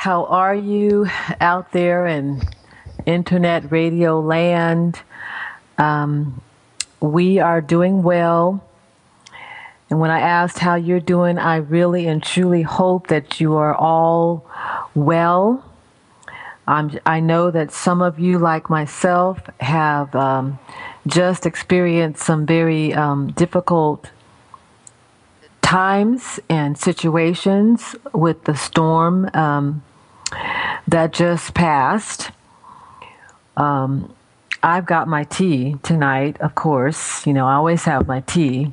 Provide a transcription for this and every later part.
How are you out there in internet radio land? Um, we are doing well. And when I asked how you're doing, I really and truly hope that you are all well. I'm, I know that some of you, like myself, have um, just experienced some very um, difficult times and situations with the storm um, that just passed. Um, I've got my tea tonight, of course. You know, I always have my tea.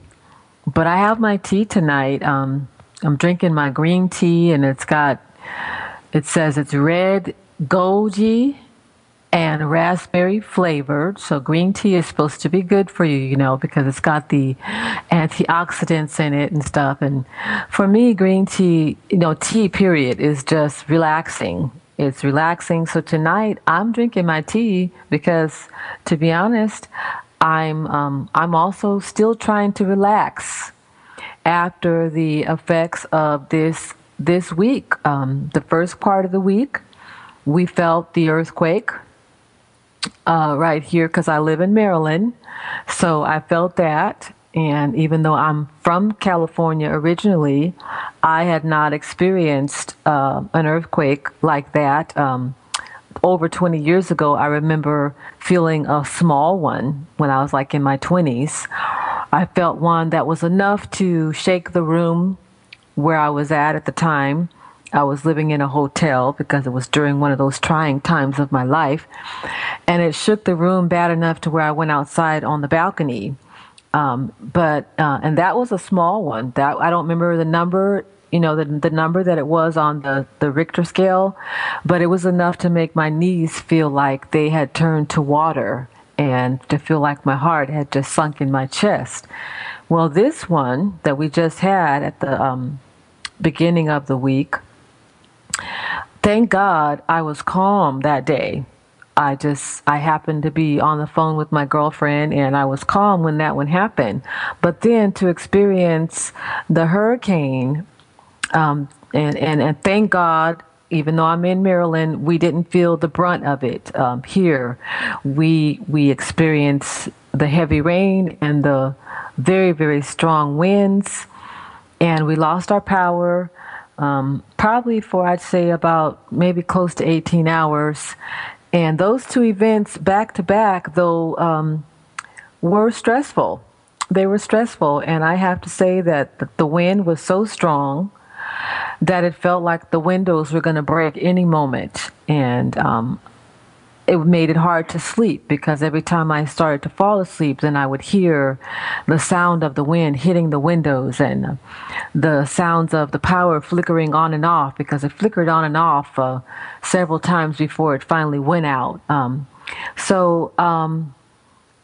But I have my tea tonight. Um, I'm drinking my green tea, and it's got, it says it's red goji and raspberry flavored. So green tea is supposed to be good for you, you know, because it's got the antioxidants in it and stuff. And for me, green tea, you know, tea period is just relaxing. It's relaxing. So tonight I'm drinking my tea because, to be honest, I'm um, I'm also still trying to relax after the effects of this this week. Um, the first part of the week, we felt the earthquake uh, right here because I live in Maryland. So I felt that. And even though I'm from California originally, I had not experienced uh, an earthquake like that. Um, over 20 years ago, I remember feeling a small one when I was like in my 20s. I felt one that was enough to shake the room where I was at at the time. I was living in a hotel because it was during one of those trying times of my life. And it shook the room bad enough to where I went outside on the balcony. Um, but, uh, and that was a small one. That I don't remember the number, you know, the, the number that it was on the, the Richter scale, but it was enough to make my knees feel like they had turned to water and to feel like my heart had just sunk in my chest. Well, this one that we just had at the um, beginning of the week, thank God I was calm that day. I just, I happened to be on the phone with my girlfriend and I was calm when that one happened. But then to experience the hurricane, um, and, and, and thank God, even though I'm in Maryland, we didn't feel the brunt of it um, here. We, we experienced the heavy rain and the very, very strong winds, and we lost our power um, probably for I'd say about maybe close to 18 hours. And those two events back to back, though, um, were stressful. They were stressful, and I have to say that the wind was so strong that it felt like the windows were going to break any moment. And um, it made it hard to sleep because every time I started to fall asleep, then I would hear the sound of the wind hitting the windows and the sounds of the power flickering on and off because it flickered on and off uh, several times before it finally went out. Um, so um,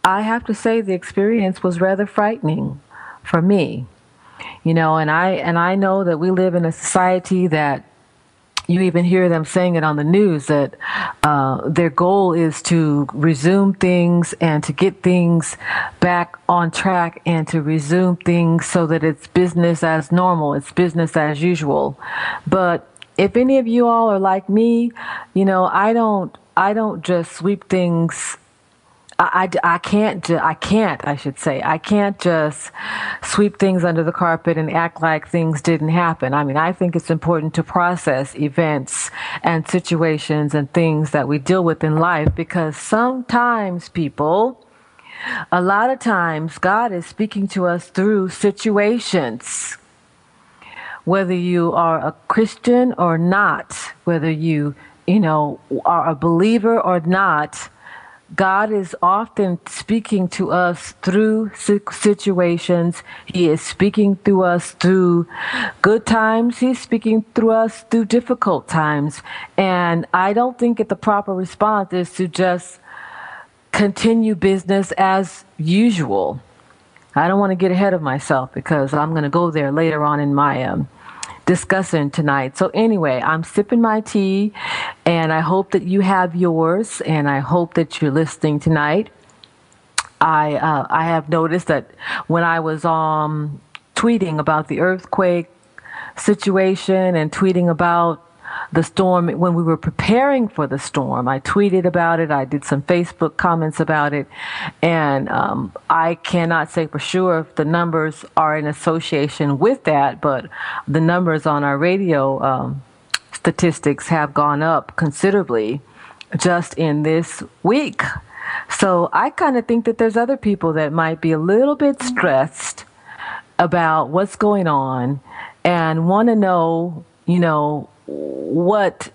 I have to say the experience was rather frightening for me. You know, and I and I know that we live in a society that you even hear them saying it on the news that uh, their goal is to resume things and to get things back on track and to resume things so that it's business as normal, it's business as usual. But if any of you all are like me, you know, I don't, I don't just sweep things I, I, I can't I can't I should say I can't just sweep things under the carpet and act like things didn't happen. I mean I think it's important to process events and situations and things that we deal with in life because sometimes people a lot of times God is speaking to us through situations whether you are a Christian or not whether you you know are a believer or not God is often speaking to us through situations. He is speaking through us through good times. He's speaking through us through difficult times. And I don't think that the proper response is to just continue business as usual. I don't want to get ahead of myself because I'm going to go there later on in my um, discussing tonight. So, anyway, I'm sipping my tea, and I hope that you have yours, and I hope that you're listening tonight. I uh, I have noticed that when I was um, tweeting about the earthquake situation and tweeting about the storm when we were preparing for the storm. I tweeted about it. I did some Facebook comments about it, and um, I cannot say for sure if the numbers are in association with that, but the numbers on our radio um, statistics have gone up considerably just in this week. So I kind of think that there's other people that might be a little bit stressed about what's going on and want to know, you know, what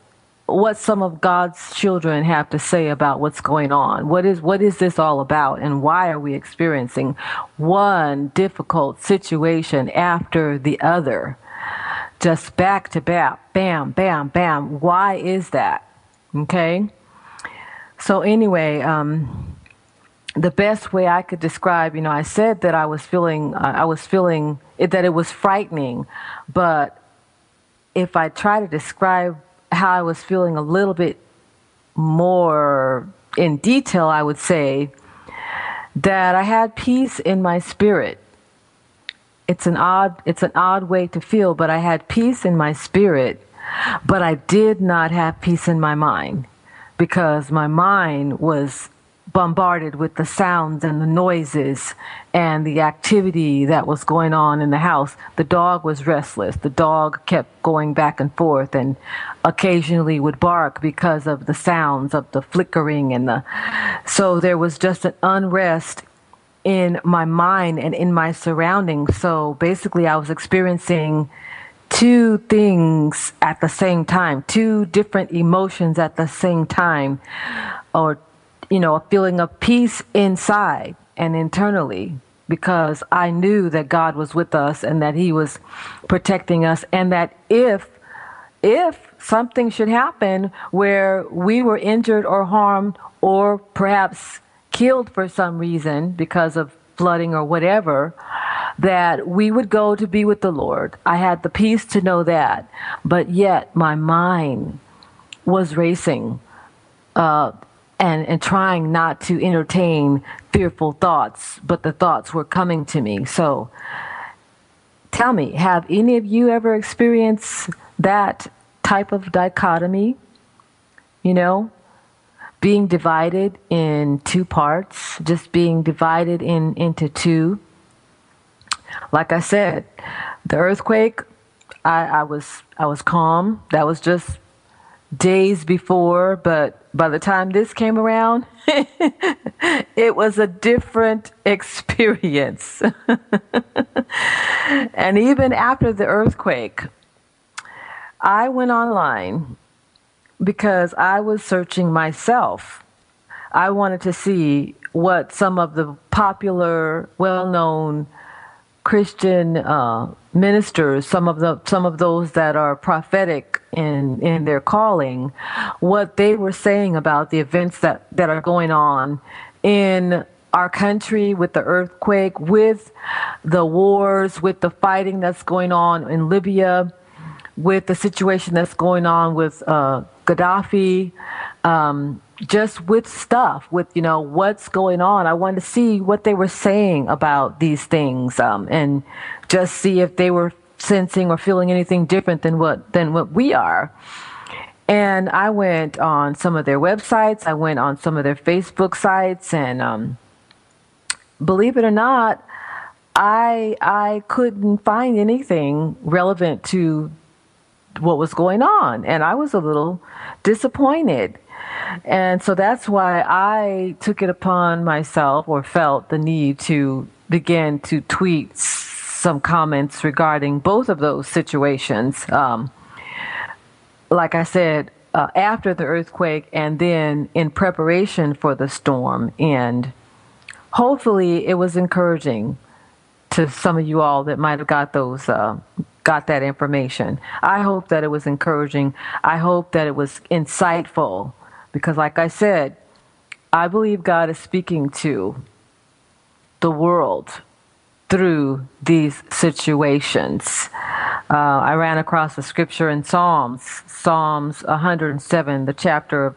what some of God's children have to say about what's going on. What is what is this all about and why are we experiencing one difficult situation after the other? Just back to back, bam, bam, bam. Why is that? Okay? So anyway, um the best way I could describe, you know, I said that I was feeling, uh, I was feeling it, that it was frightening, but if I try to describe how I was feeling a little bit more in detail, I would say that I had peace in my spirit. It's an odd it's an odd way to feel, but I had peace in my spirit, but I did not have peace in my mind because my mind was bombarded with the sounds and the noises and the activity that was going on in the house. The dog was restless. The dog kept going back and forth and occasionally would bark because of the sounds of the flickering and the. So there was just an unrest in my mind and in my surroundings. So basically, I was experiencing two things at the same time, two different emotions at the same time, or you know, a feeling of peace inside and internally because I knew that God was with us and that he was protecting us and that if if something should happen where we were injured or harmed or perhaps killed for some reason because of flooding or whatever, that we would go to be with the Lord. I had the peace to know that, but yet my mind was racing. Uh, and, and trying not to entertain fearful thoughts, but the thoughts were coming to me. So tell me, have any of you ever experienced that type of dichotomy? You know, being divided in two parts, just being divided in into two. Like I said, the earthquake, I, I was I was calm. That was just days before, but by the time this came around, it was a different experience. and even after the earthquake, I went online because I was searching myself. I wanted to see what some of the popular, well known Christian uh, ministers, some of the some of those that are prophetic in in their calling, what they were saying about the events that that are going on in our country with the earthquake, with the wars, with the fighting that's going on in Libya, with the situation that's going on with uh, Gaddafi, um, just with stuff, with you know what's going on. I wanted to see what they were saying about these things, um, and just see if they were sensing or feeling anything different than what than what we are. And I went on some of their websites. I went on some of their Facebook sites, and um, believe it or not, I I couldn't find anything relevant to what was going on, and I was a little disappointed. And so that's why I took it upon myself or felt the need to begin to tweet some comments regarding both of those situations. Um, like I said, uh, after the earthquake and then in preparation for the storm. And hopefully it was encouraging to some of you all that might have got those. Uh, got that information. I hope that it was encouraging. I hope that it was insightful because, like I said, I believe God is speaking to the world through these situations. Uh, I ran across a scripture in Psalms, Psalms 107, the chapter of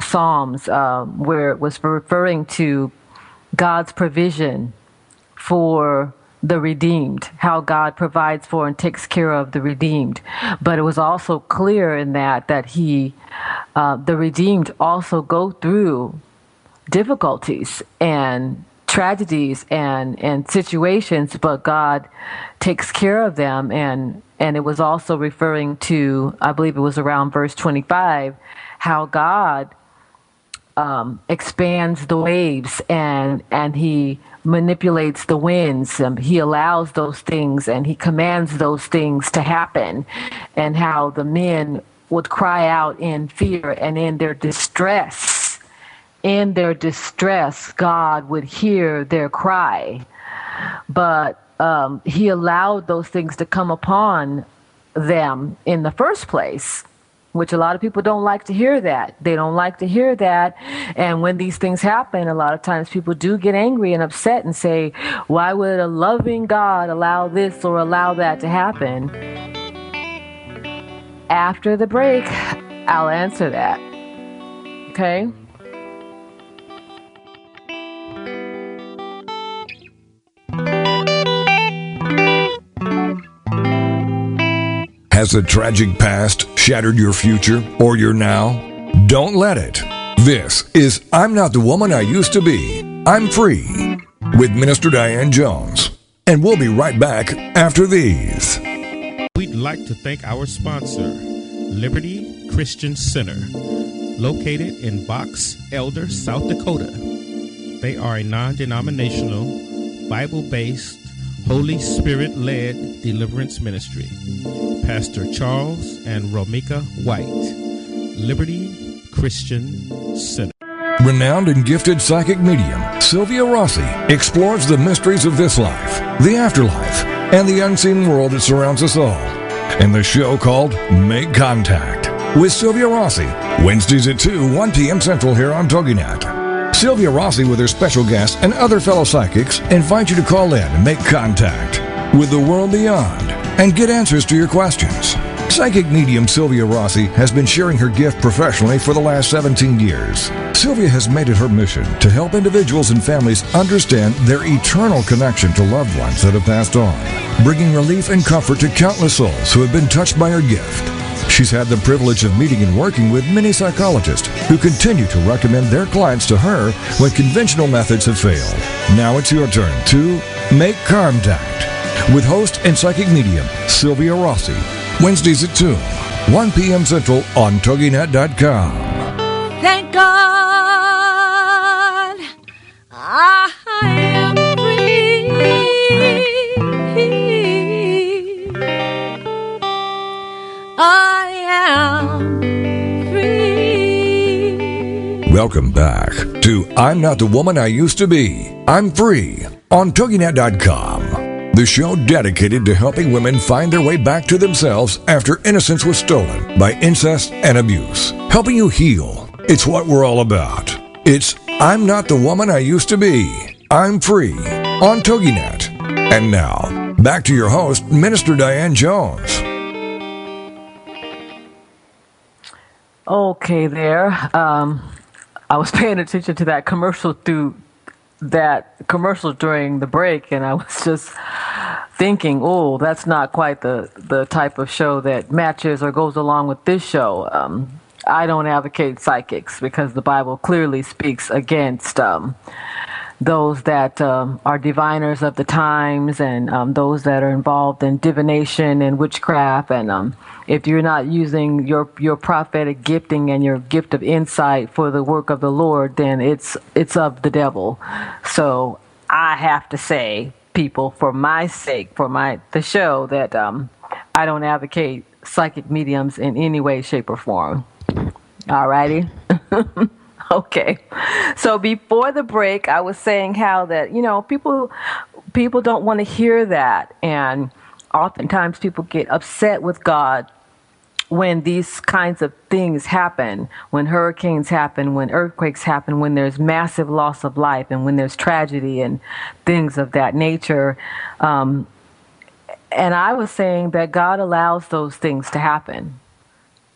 Psalms, uh, where it was referring to God's provision for the redeemed, how God provides for and takes care of the redeemed. But it was also clear in that that He, uh, the redeemed, also go through difficulties and tragedies and and situations, but God takes care of them. And and it was also referring to, I believe it was around verse twenty five, how God um, expands the waves and and He manipulates the winds. Um, he allows those things and He commands those things to happen, and how the men would cry out in fear and in their distress in their distress, God would hear their cry. But um, He allowed those things to come upon them in the first place, which a lot of people don't like to hear that. They don't like to hear that. And when these things happen, a lot of times people do get angry and upset and say, Why would a loving God allow this or allow that to happen? After the break, I'll answer that. Okay? Has the tragic past shattered your future or your now? Don't let it. This is I'm Not the Woman I Used to Be. I'm Free with Minister Diane Jones. And we'll be right back after these. We'd like to thank our sponsor, Liberty Christian Center, located in Box Elder, South Dakota. They are a non denominational, Bible based Holy Spirit led deliverance ministry. Pastor Charles and Romika White, Liberty Christian Center. Renowned and gifted psychic medium Sylvia Rossi explores the mysteries of this life, the afterlife, and the unseen world that surrounds us all. In the show called Make Contact with Sylvia Rossi, Wednesdays at 2, 1 p.m. Central here on TogiNet. Sylvia Rossi, with her special guests and other fellow psychics, invite you to call in and make contact with the world beyond and get answers to your questions. Psychic medium Sylvia Rossi has been sharing her gift professionally for the last 17 years. Sylvia has made it her mission to help individuals and families understand their eternal connection to loved ones that have passed on, bringing relief and comfort to countless souls who have been touched by her gift. She's had the privilege of meeting and working with many psychologists who continue to recommend their clients to her when conventional methods have failed. Now it's your turn to make contact with host and psychic medium Sylvia Rossi. Wednesdays at 2, 1 p.m. Central on TogiNet.com. Thank God I am free. I am free. Welcome back to I'm Not the Woman I Used to Be. I'm Free on TogiNet.com. The show dedicated to helping women find their way back to themselves after innocence was stolen by incest and abuse. Helping you heal. It's what we're all about. It's I'm Not the Woman I Used to Be. I'm Free on TogiNet. And now, back to your host, Minister Diane Jones. Okay, there. Um, I was paying attention to that commercial through that commercial during the break, and I was just thinking, oh, that's not quite the, the type of show that matches or goes along with this show. Um, I don't advocate psychics because the Bible clearly speaks against um, those that um, are diviners of the times and um, those that are involved in divination and witchcraft. And um, if you're not using your your prophetic gifting and your gift of insight for the work of the Lord, then it's it's of the devil. So I have to say, people, for my sake, for my the show, that um, I don't advocate psychic mediums in any way, shape, or form. All righty. okay. So before the break, I was saying how that, you know, people people don't want to hear that and oftentimes people get upset with God when these kinds of things happen, when hurricanes happen, when earthquakes happen, when there's massive loss of life, and when there's tragedy and things of that nature. Um, and I was saying that God allows those things to happen.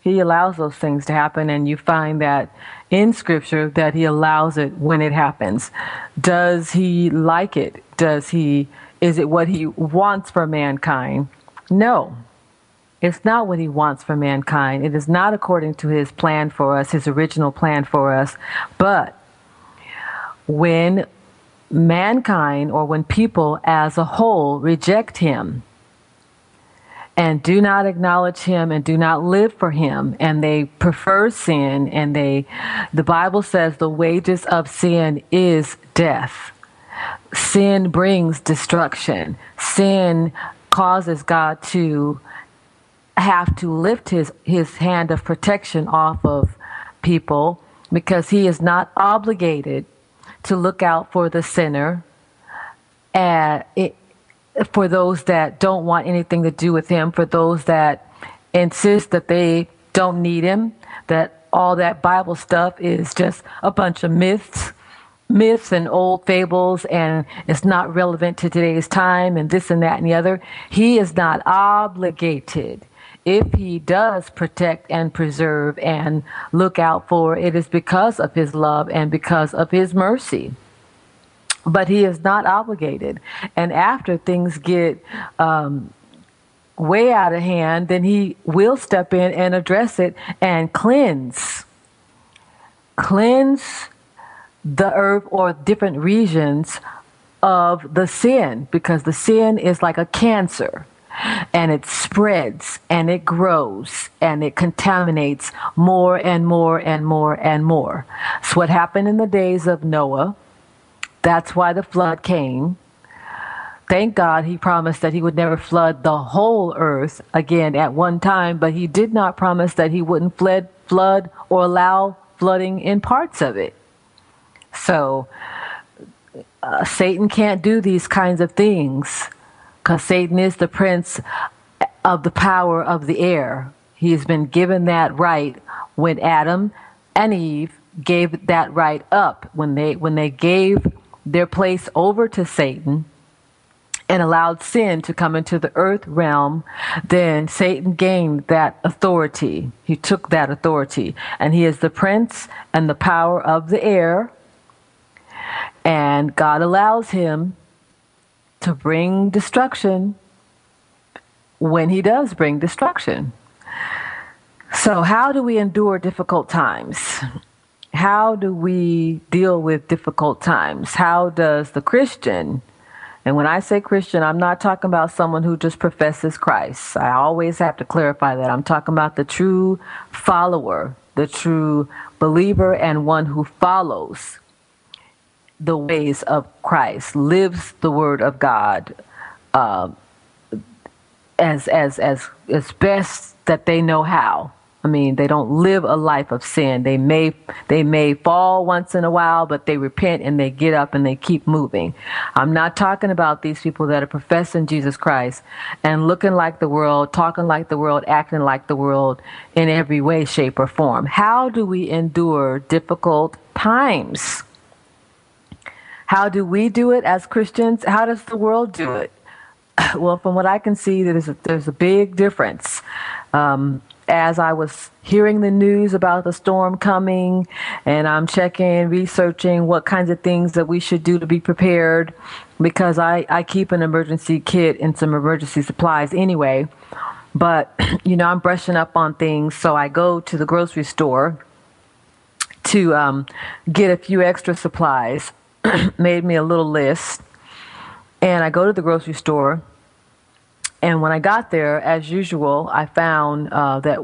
He allows those things to happen, and you find that in Scripture that He allows it when it happens. Does He like it? Does He? Is it what He wants for mankind? No. It's not what he wants for mankind. It is not according to his plan for us, his original plan for us. But when mankind or when people as a whole reject him, and do not acknowledge him and do not live for him and they prefer sin and they the bible says the wages of sin is death. Sin brings destruction. Sin causes god to have to lift his his hand of protection off of people because he is not obligated to look out for the sinner. It, for those that don't want anything to do with him, for those that insist that they don't need him, that all that Bible stuff is just a bunch of myths, myths and old fables, and it's not relevant to today's time, and this and that and the other. He is not obligated. If he does protect and preserve and look out for, it is because of his love and because of his mercy but he is not obligated. And after things get um, way out of hand, then he will step in and address it and cleanse. Cleanse the earth or different regions of the sin because the sin is like a cancer and it spreads and it grows and it contaminates more and more and more and more. It's what happened in the days of Noah that's why the flood came. Thank God he promised that he would never flood the whole earth again at one time, but he did not promise that he wouldn't flood, flood or allow flooding in parts of it. So uh, Satan can't do these kinds of things because Satan is the prince of the power of the air. He has been given that right when Adam and Eve gave that right up when they when they gave their place over to Satan and allowed sin to come into the earth realm, then Satan gained that authority. He took that authority. And he is the prince and the power of the air. And God allows him to bring destruction when he does bring destruction. So, how do we endure difficult times? How do we deal with difficult times? How does the Christian, and when I say Christian, I'm not talking about someone who just professes Christ. I always have to clarify that. I'm talking about the true follower, the true believer, and one who follows the ways of Christ, lives the word of God uh, as, as, as, as best that they know how. I mean, they don't live a life of sin. They may they may fall once in a while, but they repent and they get up and they keep moving. I'm not talking about these people that are professing Jesus Christ and looking like the world, talking like the world, acting like the world in every way, shape, or form. How do we endure difficult times? How do we do it as Christians? How does the world do it? Well, from what I can see, there's a, there's a big difference. Um, as I was hearing the news about the storm coming, and I'm checking, researching what kinds of things that we should do to be prepared, because I, I keep an emergency kit and some emergency supplies anyway. But, you know, I'm brushing up on things, so I go to the grocery store to um, get a few extra supplies. Made me a little list. And I go to the grocery store. And when I got there, as usual, I found uh, that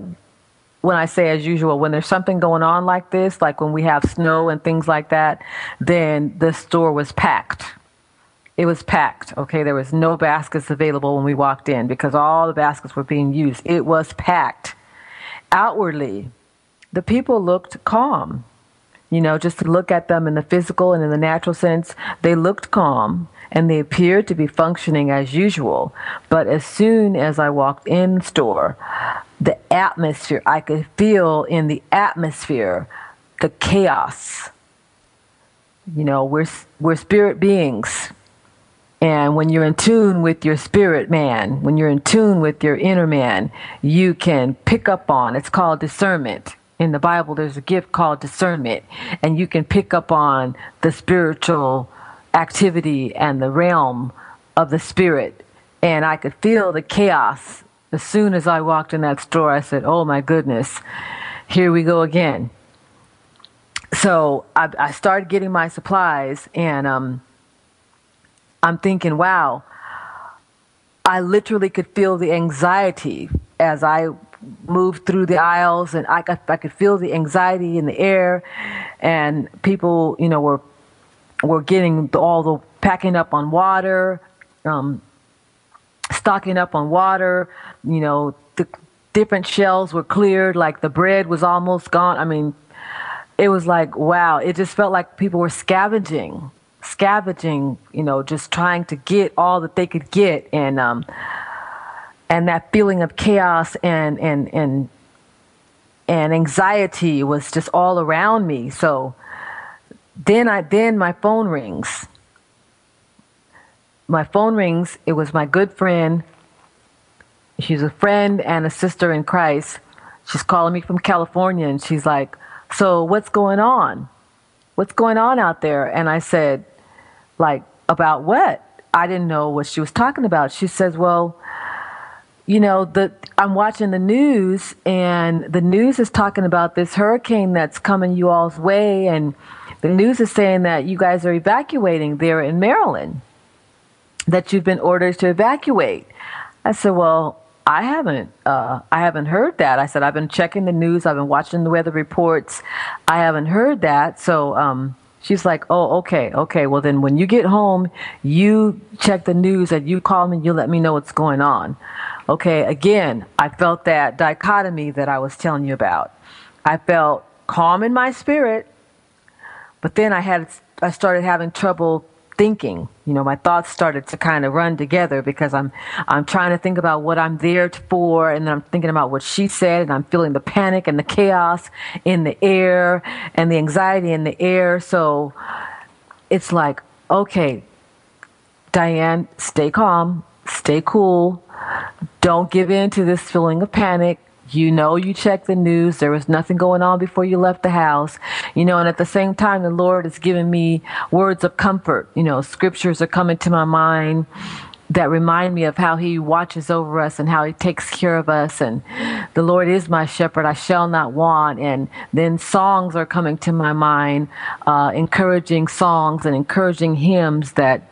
when I say as usual, when there's something going on like this, like when we have snow and things like that, then the store was packed. It was packed. Okay, there was no baskets available when we walked in because all the baskets were being used. It was packed. Outwardly, the people looked calm. You know, just to look at them in the physical and in the natural sense, they looked calm and they appeared to be functioning as usual. But as soon as I walked in store, the atmosphere, I could feel in the atmosphere the chaos. You know, we're, we're spirit beings. And when you're in tune with your spirit man, when you're in tune with your inner man, you can pick up on it's called discernment. In the Bible, there's a gift called discernment, and you can pick up on the spiritual activity and the realm of the spirit. And I could feel the chaos as soon as I walked in that store. I said, Oh my goodness, here we go again. So I, I started getting my supplies, and um, I'm thinking, wow, I literally could feel the anxiety as I moved through the aisles, and I, could, I could feel the anxiety in the air, and people, you know, were were getting all the packing up on water, um, stocking up on water. You know, the different shelves were cleared, like the bread was almost gone. I mean, it was like wow. It just felt like people were scavenging, scavenging. You know, just trying to get all that they could get, and um, and that feeling of chaos and and and and anxiety was just all around me. So then I then my phone rings. My phone rings. It was my good friend. She's a friend and a sister in Christ. She's calling me from California and she's like, "So, what's going on? What's going on out there?" And I said, "Like about what?" I didn't know what she was talking about. She says, "Well, you know, the I'm watching the news and the news is talking about this hurricane that's coming you all's way and the news is saying that you guys are evacuating there in Maryland, that you've been ordered to evacuate. I said, well, I haven't, uh, I haven't heard that. I said, I've been checking the news. I've been watching the weather reports. I haven't heard that. So, um, she's like, oh, okay, okay. Well, then when you get home, you check the news and you call me, you let me know what's going on. Okay. Again, I felt that dichotomy that I was telling you about. I felt calm in my spirit but then I had I started having trouble thinking. You know, my thoughts started to kind of run together because I'm I'm trying to think about what I'm there for, and then I'm thinking about what she said, and I'm feeling the panic and the chaos in the air and the anxiety in the air. So it's like, okay, Diane, stay calm, stay cool, don't give in to this feeling of panic you know, you checked the news. There was nothing going on before you left the house. You know, and at the same time, the Lord is giving me words of comfort. You know, scriptures are coming to my mind that remind me of how he watches over us and how he takes care of us and the lord is my shepherd i shall not want and then songs are coming to my mind uh, encouraging songs and encouraging hymns that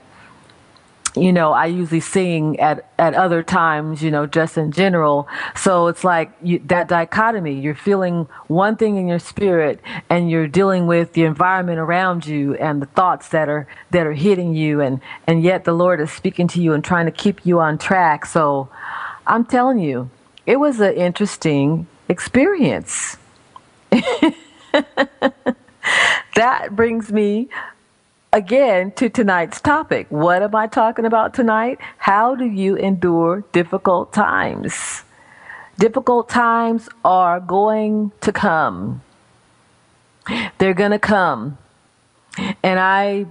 you know, I usually sing at, at other times, you know, just in general. So it's like you, that dichotomy. You're feeling one thing in your spirit and you're dealing with the environment around you and the thoughts that are, that are hitting you. And, and yet the Lord is speaking to you and trying to keep you on track. So I'm telling you, it was an interesting experience. that brings me again to tonight's topic. What am I talking about tonight? How do you endure difficult times? Difficult times are going to come. They're going to come. And I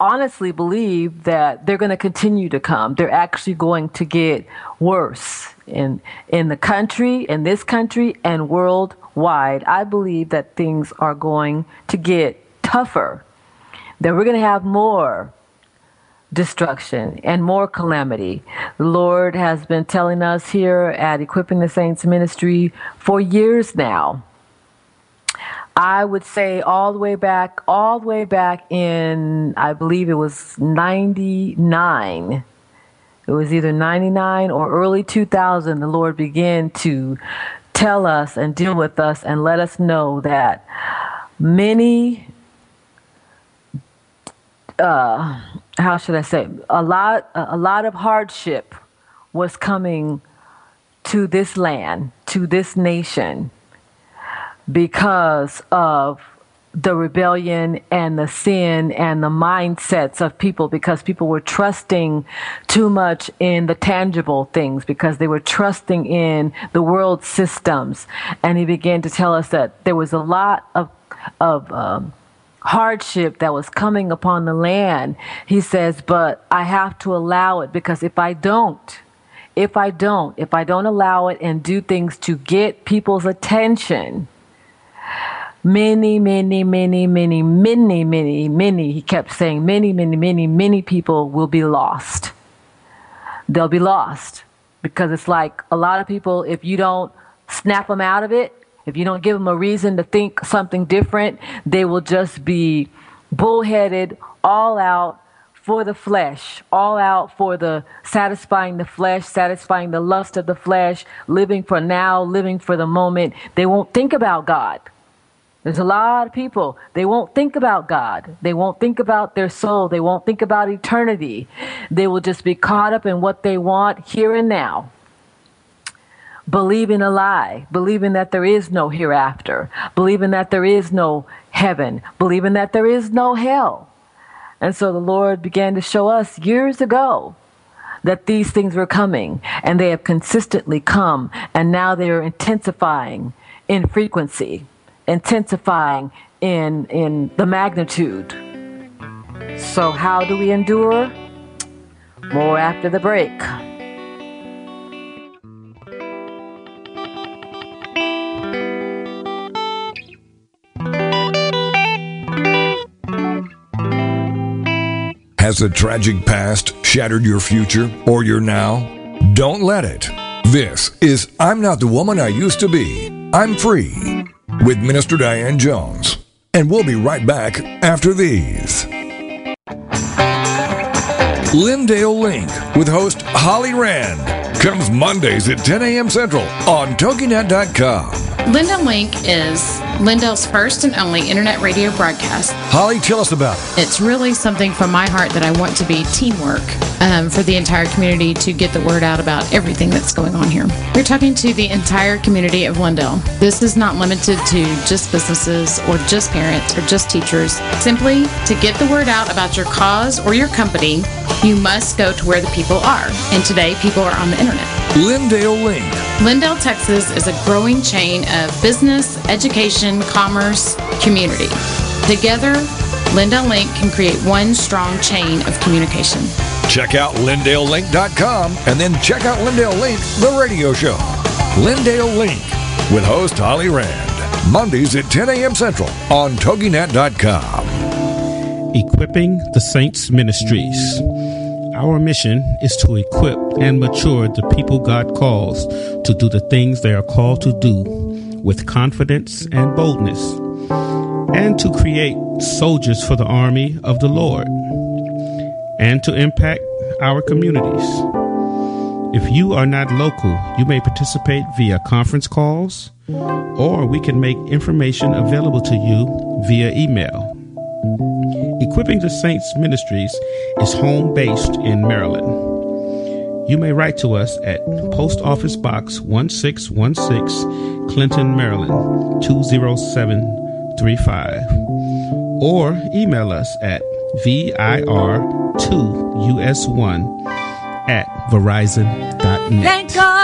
honestly believe that they're going to continue to come. They're actually going to get worse in in the country, in this country, and worldwide. I believe that things are going to get tougher. That we're going to have more destruction and more calamity. The Lord has been telling us here at Equipping the Saints Ministry for years now. I would say all the way back, all the way back in, I believe it was 99. It was either 99 or early 2000, the Lord began to tell us and deal with us and let us know that many uh, how should I say a lot a lot of hardship was coming to this land to this nation because of the rebellion and the sin and the mindsets of people because people were trusting too much in the tangible things because they were trusting in the world systems. And he began to tell us that there was a lot of of um, hardship that was coming upon the land. He says, but I have to allow it because if I don't, if I don't, if I don't allow it and do things to get people's attention, many, many, many, many, many, many, many, he kept saying, many, many, many, many people will be lost. They'll be lost because it's like a lot of people, if you don't snap them out of it, if you don't give them a reason to think something different, they will just be bullheaded, all out for the flesh, all out for the satisfying the flesh, satisfying the lust of the flesh, living for now, living for the moment. They won't think about God. There's a lot of people, they won't think about God. They won't think about their soul. They won't think about eternity. They will just be caught up in what they want here and now believing a lie, believing that there is no hereafter, believing that there is no heaven, believing that there is no hell. And so the Lord began to show us years ago that these things were coming, and they have consistently come, and now they are intensifying in frequency, intensifying in, in the magnitude. So, how do we endure? More after the break. Has a tragic past shattered your future or your now? Don't let it. This is I'm Not the Woman I Used to Be. I'm Free with Minister Diane Jones. And we'll be right back after these. Lindale Link with host Holly Rand comes Mondays at 10 a.m. Central on TogiNet.com. Lindale Link is Lindale's first and only internet radio broadcast. Holly, tell us about it. It's really something from my heart that I want to be teamwork um, for the entire community to get the word out about everything that's going on here. We're talking to the entire community of Lindell. This is not limited to just businesses or just parents or just teachers. Simply to get the word out about your cause or your company, you must go to where the people are. And today, people are on the internet. Lindale Link. Lindale, Texas is a growing chain of business, education, commerce, community. Together, Lindale Link can create one strong chain of communication. Check out LindaleLink.com and then check out Lindale Link, the radio show. Lindale Link with host Holly Rand. Mondays at 10 a.m. Central on TogiNet.com. Equipping the Saints Ministries. Our mission is to equip and mature the people God calls to do the things they are called to do with confidence and boldness, and to create soldiers for the army of the Lord, and to impact our communities. If you are not local, you may participate via conference calls, or we can make information available to you via email. Equipping the Saints Ministries is home based in Maryland. You may write to us at Post Office Box 1616, Clinton, Maryland 20735, or email us at VIR2US1 at Verizon.net. Thank God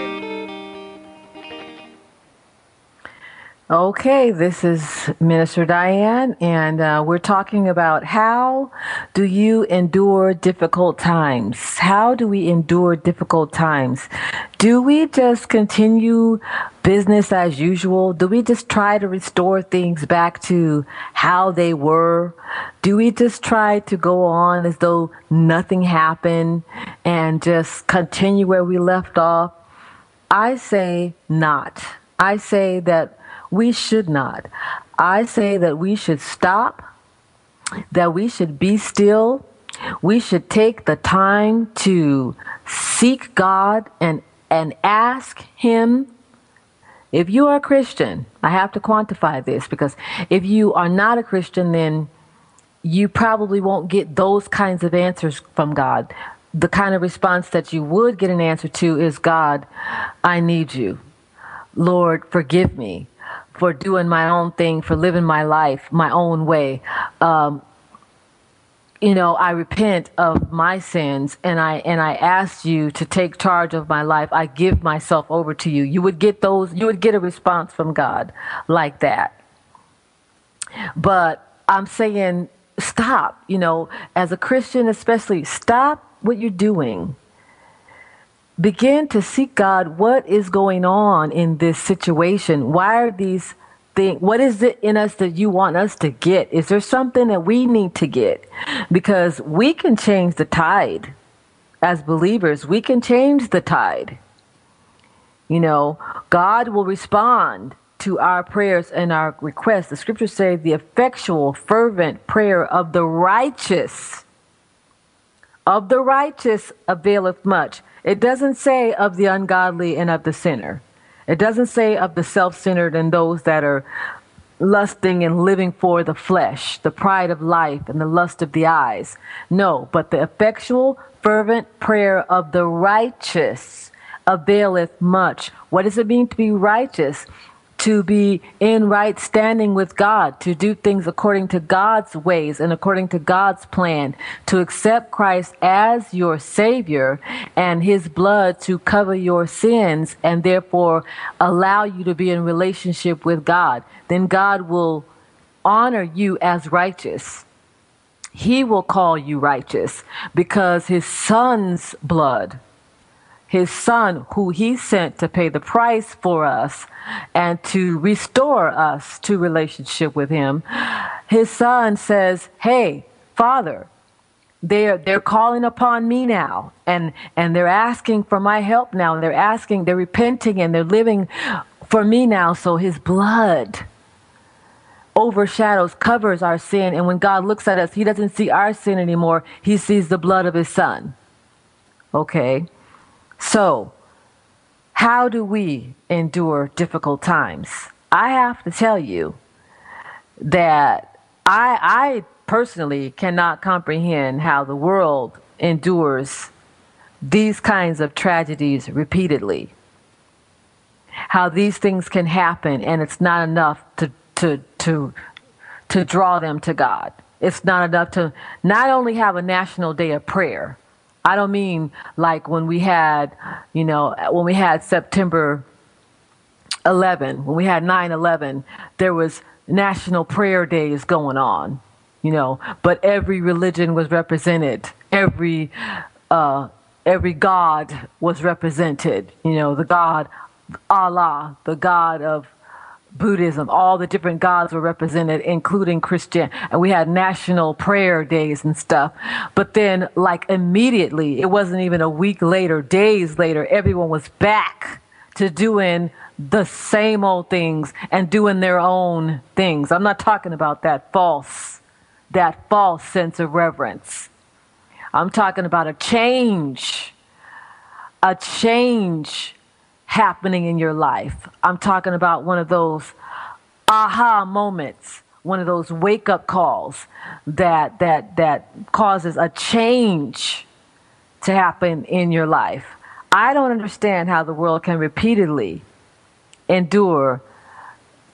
Okay, this is Minister Diane, and uh, we're talking about how do you endure difficult times? How do we endure difficult times? Do we just continue business as usual? Do we just try to restore things back to how they were? Do we just try to go on as though nothing happened and just continue where we left off? I say not. I say that we should not. I say that we should stop, that we should be still. We should take the time to seek God and, and ask Him. If you are a Christian, I have to quantify this because if you are not a Christian, then you probably won't get those kinds of answers from God. The kind of response that you would get an answer to is God, I need you. Lord, forgive me for doing my own thing, for living my life my own way. Um, you know, I repent of my sins and I and I ask you to take charge of my life. I give myself over to you. You would get those you would get a response from God like that. But I'm saying stop, you know, as a Christian especially, stop what you're doing begin to seek God what is going on in this situation. Why are these things? What is it in us that you want us to get? Is there something that we need to get? Because we can change the tide as believers, we can change the tide. You know, God will respond to our prayers and our requests. The scriptures say the effectual, fervent prayer of the righteous, of the righteous availeth much. It doesn't say of the ungodly and of the sinner. It doesn't say of the self centered and those that are lusting and living for the flesh, the pride of life, and the lust of the eyes. No, but the effectual, fervent prayer of the righteous availeth much. What does it mean to be righteous? To be in right standing with God, to do things according to God's ways and according to God's plan, to accept Christ as your Savior and His blood to cover your sins and therefore allow you to be in relationship with God, then God will honor you as righteous. He will call you righteous because His Son's blood his son, who he sent to pay the price for us and to restore us to relationship with him, his son says, Hey, Father, they're they're calling upon me now and and they're asking for my help now. And they're asking they're repenting and they're living for me now. So his blood overshadows covers our sin. And when god looks at us he doesn't see our sin anymore. He sees the blood of his son. Okay so, how do we endure difficult times? I have to tell you that I, I personally cannot comprehend how the world endures these kinds of tragedies repeatedly. How these things can happen and it's not enough to, to, to, to draw them to God. It's not enough to not only have a national day of prayer, I don't mean like when we had, you know, when we had September 11, when we had 9 11, there was national prayer days going on, you know, but every religion was represented. Every, uh, every God was represented, you know, the God Allah, the God of Buddhism, all the different gods were represented, including Christian. And we had national prayer days and stuff. But then, like, immediately, it wasn't even a week later, days later, everyone was back to doing the same old things and doing their own things. I'm not talking about that false, that false sense of reverence. I'm talking about a change, a change happening in your life. I'm talking about one of those aha moments, one of those wake up calls that that that causes a change to happen in your life. I don't understand how the world can repeatedly endure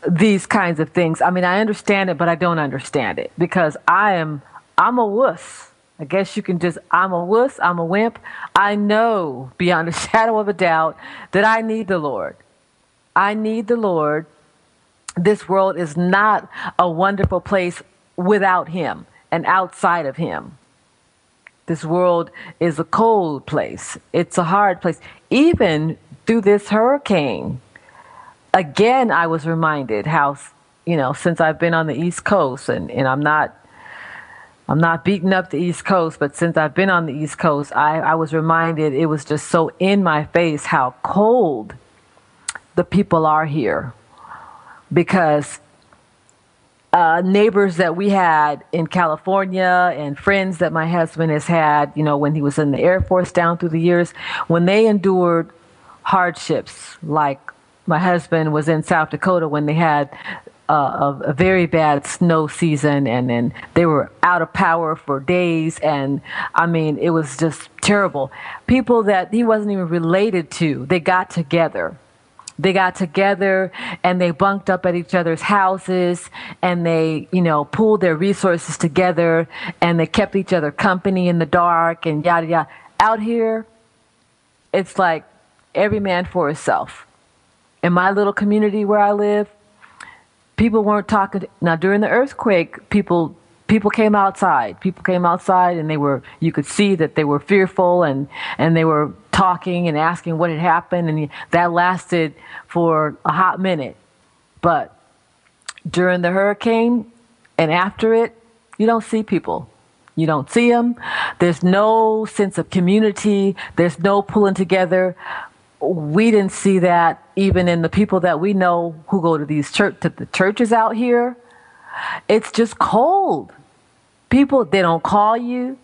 these kinds of things. I mean, I understand it, but I don't understand it because I am I'm a wuss. I guess you can just I'm a wuss, I'm a wimp. I know beyond a shadow of a doubt that I need the Lord. I need the Lord. This world is not a wonderful place without him and outside of him. This world is a cold place. It's a hard place. Even through this hurricane, again, I was reminded how, you know, since I've been on the East Coast and, and I'm not I'm not beating up the East Coast, but since I've been on the East Coast, I, I was reminded it was just so in my face how cold the people are here. Because uh, neighbors that we had in California and friends that my husband has had, you know, when he was in the Air Force down through the years, when they endured hardships, like my husband was in South Dakota when they had uh, a, a, very bad snow season and, then they were out of power for days. And I mean, it was just terrible. People that he wasn't even related to, they got together they got together and they bunked up at each other's houses and they, you know, pulled their resources together and they kept each other company in the dark and yada yada. Out here, it's like every man for himself. In my little community where I live, people weren't talking. Now, during the earthquake, people people came outside. People came outside and they were, you could see that they were fearful and, and they were talking and asking what had happened. And that lasted for a hot minute. But during the hurricane and after it, you don't see people. You don't see them. There's no sense of community. There's no pulling together. We didn't see that even in the people that we know who go to these church to the churches out here. It's just cold. People, they don't call you.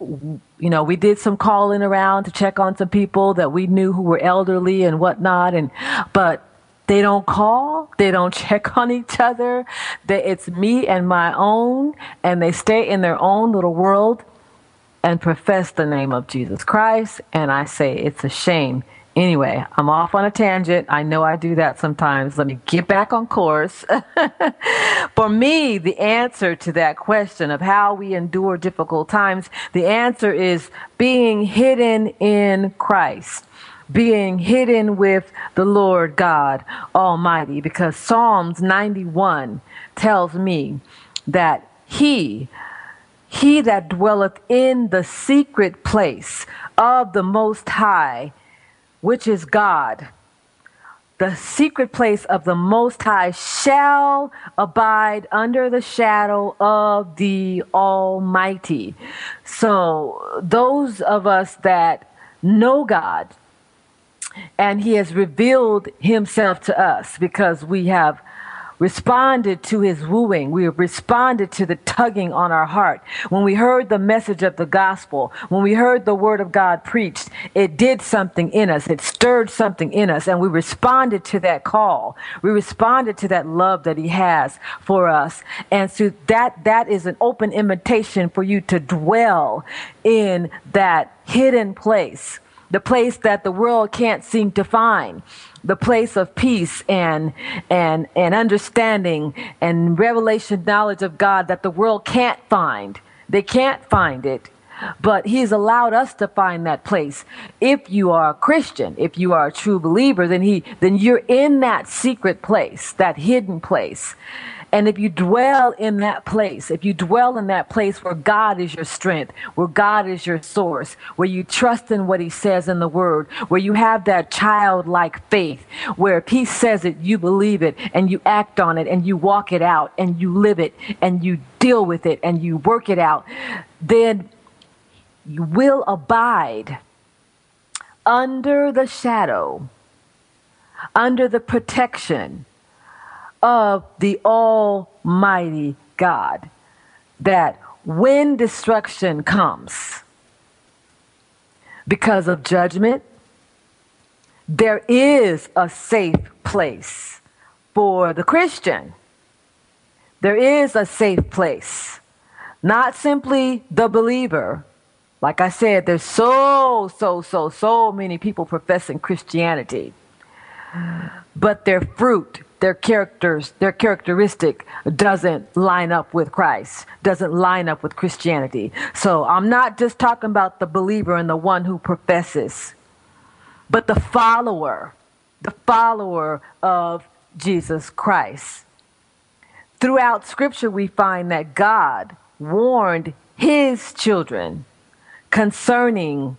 You know, we did some calling around to check on some people that we knew who were elderly and whatnot, and but they don't call, they don't check on each other. They, it's me and my own, and they stay in their own little world and profess the name of Jesus Christ. And I say it's a shame Anyway, I'm off on a tangent. I know I do that sometimes. Let me get back on course. For me, the answer to that question of how we endure difficult times, the answer is being hidden in Christ. Being hidden with the Lord God Almighty, because Psalms 91 tells me that He, He that dwelleth in the secret place of the Most High, which is God, the secret place of the Most High shall abide under the shadow of the Almighty. So, those of us that know God, and He has revealed Himself to us because we have responded to his wooing. We responded to the tugging on our heart. When we heard the message of the gospel, when we heard the word of God preached, it did something in us. It stirred something in us and we responded to that call. We responded to that love that he has for us. And so that, that is an open invitation for you to dwell in that hidden place the place that the world can't seem to find the place of peace and and and understanding and revelation knowledge of God that the world can't find. They can't find it. But he's allowed us to find that place. If you are a Christian, if you are a true believer, then he then you're in that secret place, that hidden place. And if you dwell in that place, if you dwell in that place where God is your strength, where God is your source, where you trust in what He says in the Word, where you have that childlike faith, where if He says it, you believe it and you act on it and you walk it out and you live it and you deal with it and you work it out, then you will abide under the shadow, under the protection of the Almighty God. That when destruction comes because of judgment, there is a safe place for the Christian. There is a safe place. Not simply the believer. Like I said, there's so, so, so, so many people professing Christianity. But their fruit, their characters, their characteristic doesn't line up with Christ, doesn't line up with Christianity. So I'm not just talking about the believer and the one who professes but the follower, the follower of Jesus Christ. Throughout Scripture, we find that God warned his children concerning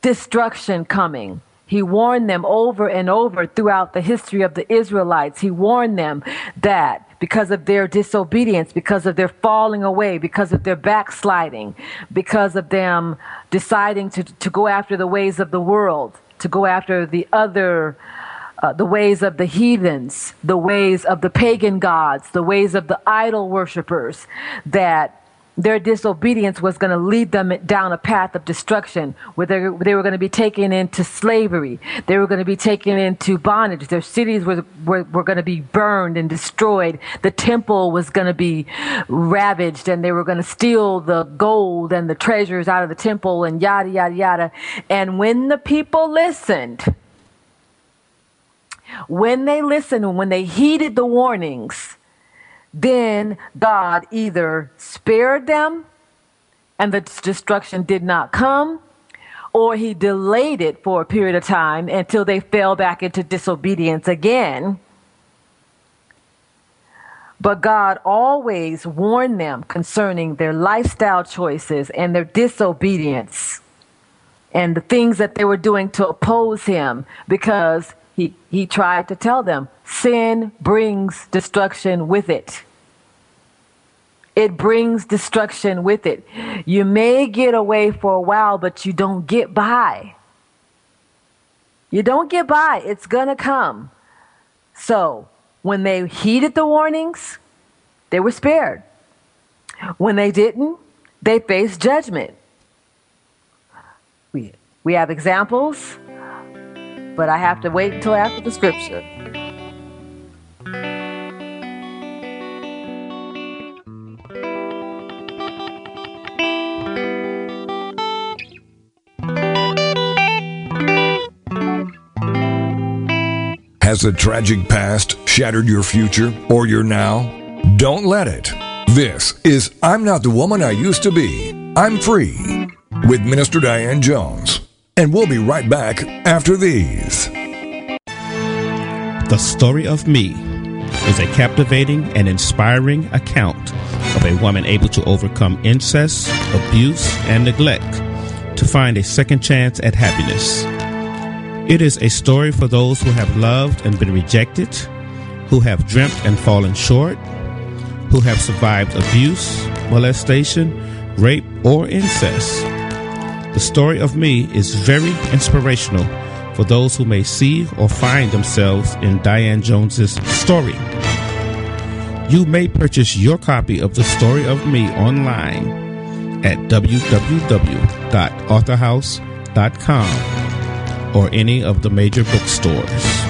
destruction coming. He warned them over and over throughout the history of the Israelites. He warned them that because of their disobedience, because of their falling away, because of their backsliding, because of them deciding to, to go after the ways of the world, to go after the other, uh, the ways of the heathens, the ways of the pagan gods, the ways of the idol worshippers, that their disobedience was going to lead them down a path of destruction where they, they were going to be taken into slavery. They were going to be taken into bondage. Their cities were, were, were going to be burned and destroyed. The temple was going to be ravaged and they were going to steal the gold and the treasures out of the temple and yada, yada, yada. And when the people listened, when they listened when they heeded the warnings, then God either spared them and the destruction did not come, or he delayed it for a period of time until they fell back into disobedience again. But God always warned them concerning their lifestyle choices and their disobedience and the things that they were doing to oppose him because he, he tried to tell them sin brings destruction with it. It brings destruction with it. You may get away for a while, but you don't get by. You don't get by. It's going to come. So, when they heeded the warnings, they were spared. When they didn't, they faced judgment. We, we have examples, but I have to wait until after the scripture. Has a tragic past shattered your future or your now? Don't let it. This is I'm Not the Woman I Used to Be. I'm Free with Minister Diane Jones. And we'll be right back after these. The Story of Me is a captivating and inspiring account of a woman able to overcome incest, abuse, and neglect to find a second chance at happiness. It is a story for those who have loved and been rejected, who have dreamt and fallen short, who have survived abuse, molestation, rape, or incest. The story of me is very inspirational for those who may see or find themselves in Diane Jones's story. You may purchase your copy of The Story of Me online at www.authorhouse.com or any of the major bookstores.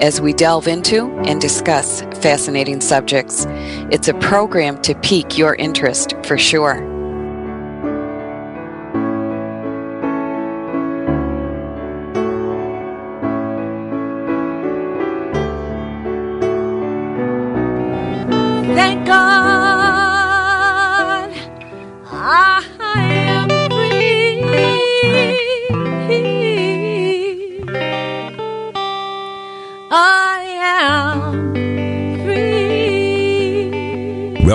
as we delve into and discuss fascinating subjects. It's a program to pique your interest for sure.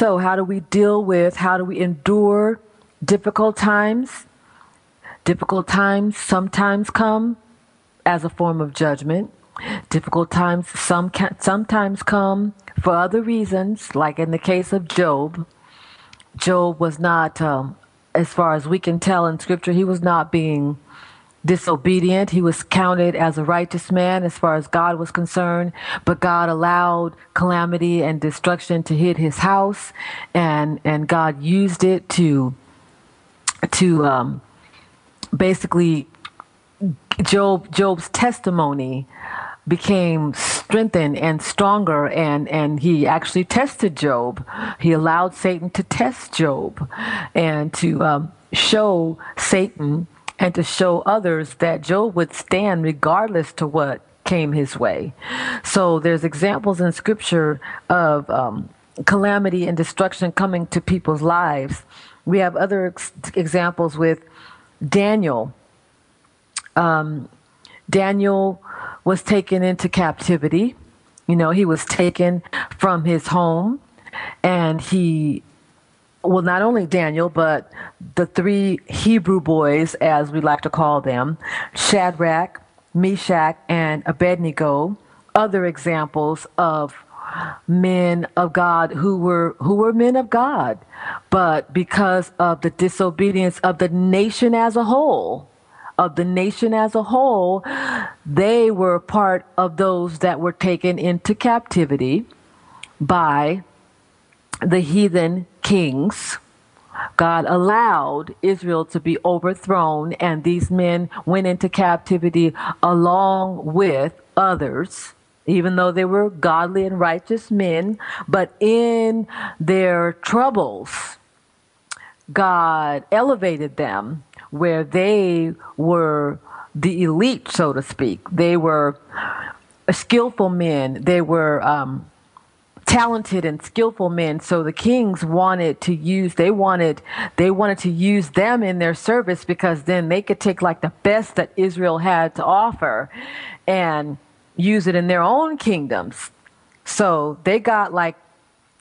So, how do we deal with, how do we endure difficult times? Difficult times sometimes come as a form of judgment. Difficult times some sometimes come for other reasons, like in the case of Job. Job was not, um, as far as we can tell in Scripture, he was not being disobedient. He was counted as a righteous man as far as God was concerned, but God allowed calamity and destruction to hit his house, and and God used it to to um, basically Job Job's testimony became strengthened and stronger and and he actually tested Job. He allowed Satan to test Job and to um, show Satan and to show others that Job would stand regardless to what came his way. So there's examples in scripture of um, calamity and destruction coming to people's lives. We have other ex- examples with Daniel. Um, Daniel was taken into captivity. You know, he was taken from his home and he well, not only Daniel, but the three Hebrew boys, as we like to call them, Shadrach, Meshach, and Abednego, other examples of men of God who were who were men of God, but because of the disobedience of the nation as a whole, of the nation as a whole, they were part of those that were taken into captivity by the heathen kings. God allowed Israel to be overthrown, and these men went into captivity along with others, even though they were godly and righteous men. But in their troubles, God elevated them where they were the elite, so to speak. They were skillful men. They were um, talented and skillful men. So the kings wanted to use they wanted they wanted to use them in their service because then they could take like the best that Israel had to offer and use it in their own kingdoms. So they got like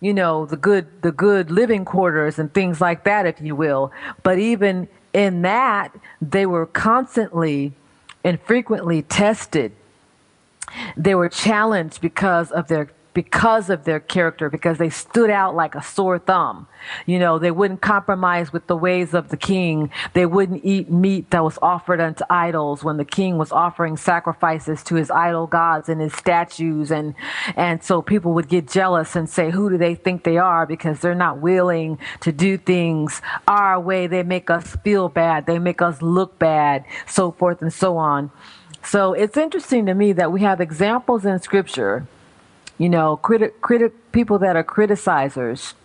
you know the good the good living quarters and things like that if you will. But even in that they were constantly and frequently tested. They were challenged because of their because of their character, because they stood out like a sore thumb. You know, they wouldn't compromise with the ways of the king. They wouldn't eat meat that was offered unto idols when the king was offering sacrifices to his idol gods and his statues. And, and so people would get jealous and say, who do they think they are? Because they're not willing to do things our way. They make us feel bad. They make us look bad, so forth and so on. So it's interesting to me that we have examples in scripture you know, critic, critic, people that are criticizers,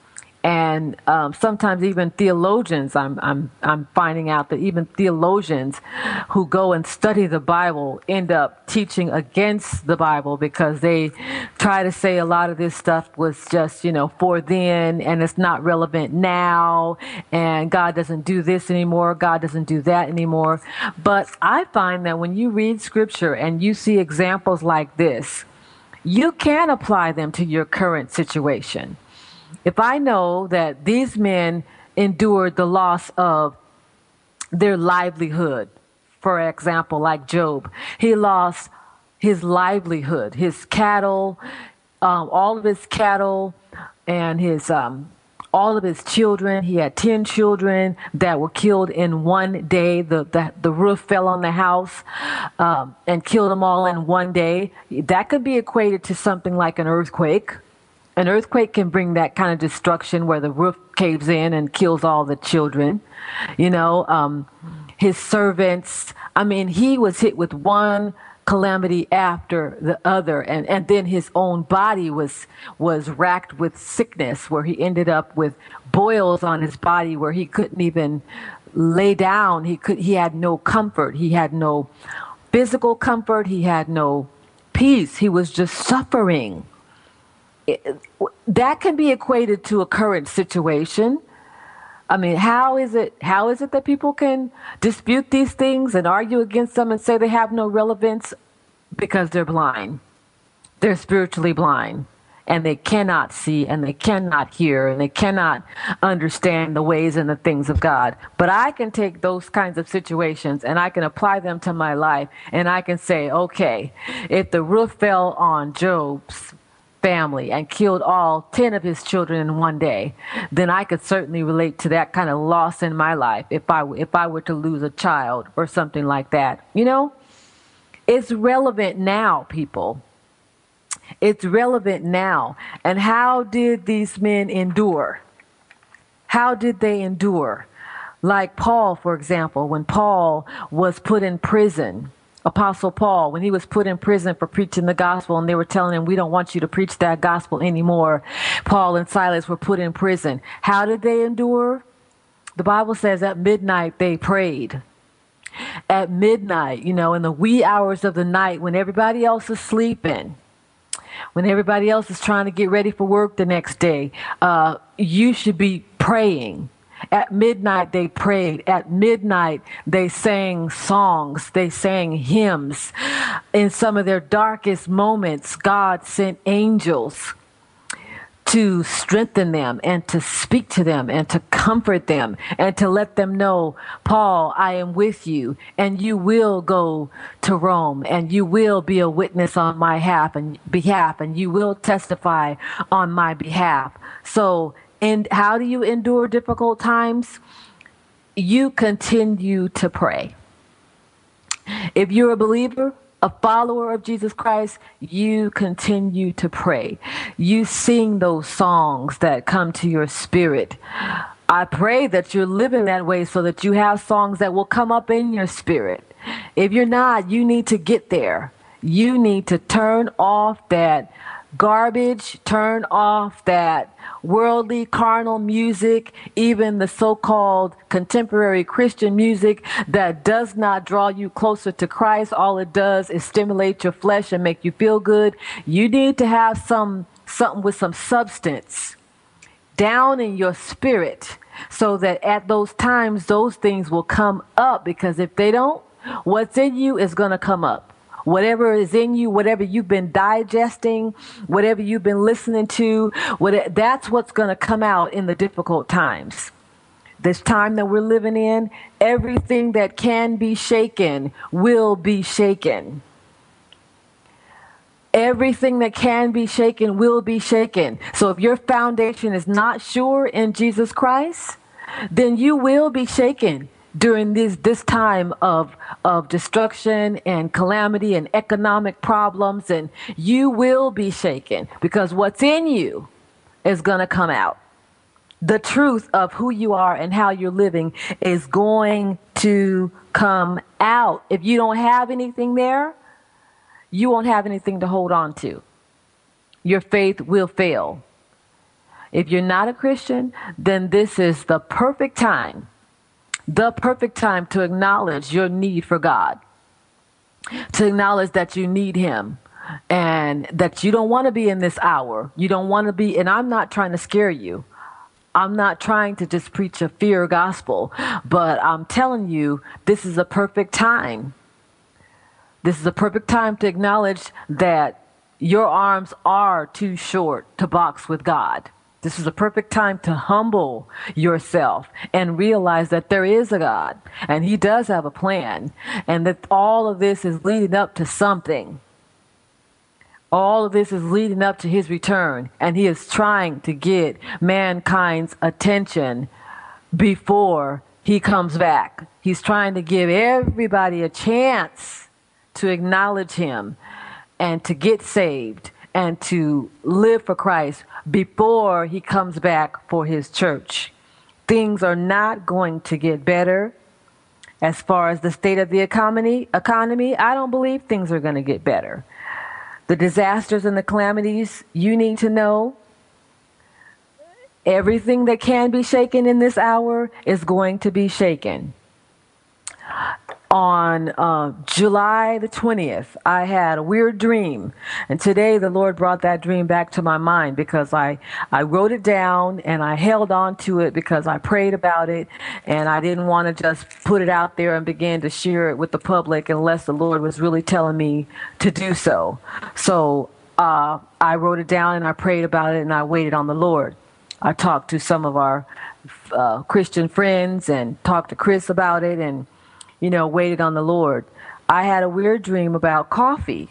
and um, sometimes even theologians. I'm, I'm, I'm finding out that even theologians who go and study the Bible end up teaching against the Bible because they try to say a lot of this stuff was just, you know, for then and it's not relevant now, and God doesn't do this anymore, God doesn't do that anymore. But I find that when you read scripture and you see examples like this, you can apply them to your current situation. If I know that these men endured the loss of their livelihood, for example, like Job, he lost his livelihood, his cattle, um, all of his cattle, and his um, all of his children. He had 10 children that were killed in one day. The, the, the roof fell on the house um, and killed them all in one day. That could be equated to something like an earthquake. An earthquake can bring that kind of destruction where the roof caves in and kills all the children. You know, um, his servants, I mean, he was hit with one calamity after the other. And and then his own body was was racked with sickness where he ended up with boils on his body where he couldn't even lay down. He could he had no comfort. He had no physical comfort. He had no peace. He was just suffering. It, that can be equated to a current situation I mean, how is it how is it that people can dispute these things and argue against them and say they have no relevance because they're blind. They're spiritually blind and they cannot see and they cannot hear and they cannot understand the ways and the things of God. But I can take those kinds of situations and I can apply them to my life and I can say, okay, if the roof fell on Job's family and killed all 10 of his children in one day, then I could certainly relate to that kind of loss in my life if I, if I were to lose a child or something like that. You know, it's relevant now, people. It's relevant now. And how did these men endure? How did they endure? Like Paul, for example, when Paul was put in prison Apostle Paul, when he was put in prison for preaching the gospel and they were telling him, we don't want you to preach that gospel anymore. Paul and Silas were put in prison. How did they endure? The Bible says at midnight they prayed. At midnight, you know, in the wee hours of the night when everybody else is sleeping, when everybody else is trying to get ready for work the next day, uh, you should be praying. At midnight, they prayed. At midnight, they sang songs. They sang hymns. In some of their darkest moments, God sent angels to strengthen them and to speak to them and to comfort them and to let them know, Paul, I am with you and you will go to Rome and you will be a witness on my behalf and behalf and you will testify on my behalf. So and how do you endure difficult times? You continue to pray. If you're a believer, a follower of Jesus Christ, you continue to pray. You sing those songs that come to your spirit. I pray that you're living that way so that you have songs that will come up in your spirit. If you're not, you need to get there. You need to turn off that garbage, turn off that worldly, carnal music, even the so called contemporary Christian music that does not draw you closer to Christ. All it does is stimulate your flesh and make you feel good. You need to have some something with some substance down in your spirit so that at those times those things will come up because if they don't, what's in you is going to come up whatever is in you, whatever you've been digesting, whatever you've been listening to, what, that's what's going to come out in the difficult times. This time that we're living in, everything that can be shaken will be shaken. Everything that can be shaken will be shaken. So if your foundation is not sure in Jesus Christ, then you will be shaken during this this time of of destruction and calamity and economic problems and you will be shaken because what's in you is going to come out. The truth of who you are and how you're living is going to come out. If you don't have anything there you won't have anything to hold on to. Your faith will fail. If you're not a christian then this is the perfect time the perfect time to acknowledge your need for God, to acknowledge that you need Him and that you don't want to be in this hour. You don't want to be, and I'm not trying to scare you. I'm not trying to just preach a fear gospel, but I'm telling you, this is a perfect time. This is a perfect time to acknowledge that your arms are too short to box with God. This is a perfect time to humble yourself and realize that there is a God and He does have a plan and that all of this is leading up to something. All of this is leading up to His return and He is trying to get mankind's attention before He comes back. He's trying to give everybody a chance to acknowledge Him and to get saved and to live for Christ before he comes back for his church. Things are not going to get better as far as the state of the economy, economy, I don't believe things are going to get better. The disasters and the calamities you need to know. Everything that can be shaken in this hour is going to be shaken on uh, July the 20th, I had a weird dream. And today the Lord brought that dream back to my mind because I, I wrote it down and I held on to it because I prayed about it and I didn't want to just put it out there and begin to share it with the public unless the Lord was really telling me to do so. So uh, I wrote it down and I prayed about it and I waited on the Lord. I talked to some of our uh, Christian friends and talked to Chris about it and you know, waited on the Lord. I had a weird dream about coffee.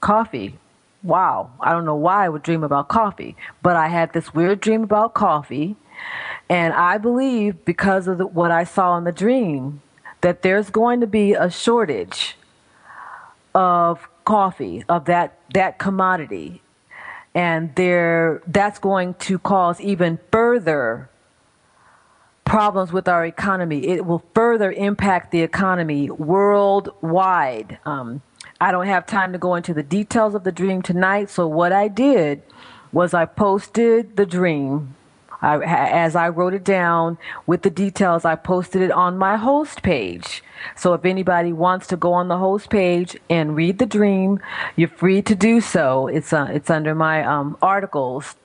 Coffee. Wow. I don't know why I would dream about coffee, but I had this weird dream about coffee. And I believe because of the, what I saw in the dream that there's going to be a shortage of coffee, of that, that commodity. And there, that's going to cause even further problems with our economy. It will further impact the economy worldwide. Um, I don't have time to go into the details of the dream tonight, so what I did was I posted the dream. I, as I wrote it down with the details, I posted it on my host page. So if anybody wants to go on the host page and read the dream, you're free to do so. It's uh, it's under my um, articles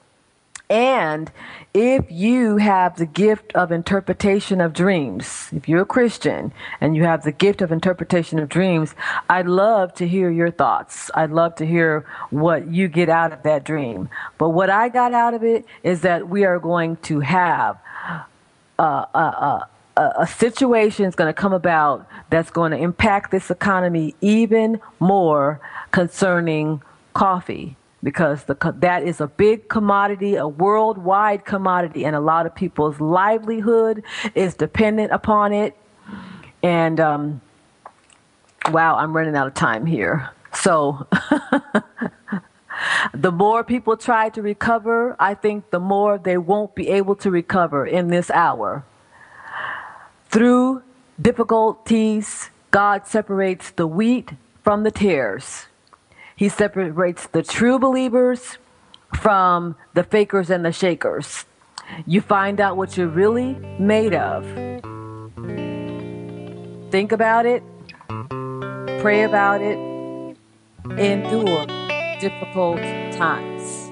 and if you have the gift of interpretation of dreams, if you're a Christian and you have the gift of interpretation of dreams, I'd love to hear your thoughts. I'd love to hear what you get out of that dream. But what I got out of it is that we are going to have a, a, a, a situation is going to come about that's going to impact this economy even more concerning coffee because the, that is a big commodity, a worldwide commodity, and a lot of people's livelihood is dependent upon it. And um, wow, I'm running out of time here. So, the more people try to recover, I think the more they won't be able to recover in this hour. Through difficulties, God separates the wheat from the tares. He separates the true believers from the fakers and the shakers. You find out what you're really made of. Think about it, pray about it, endure difficult times.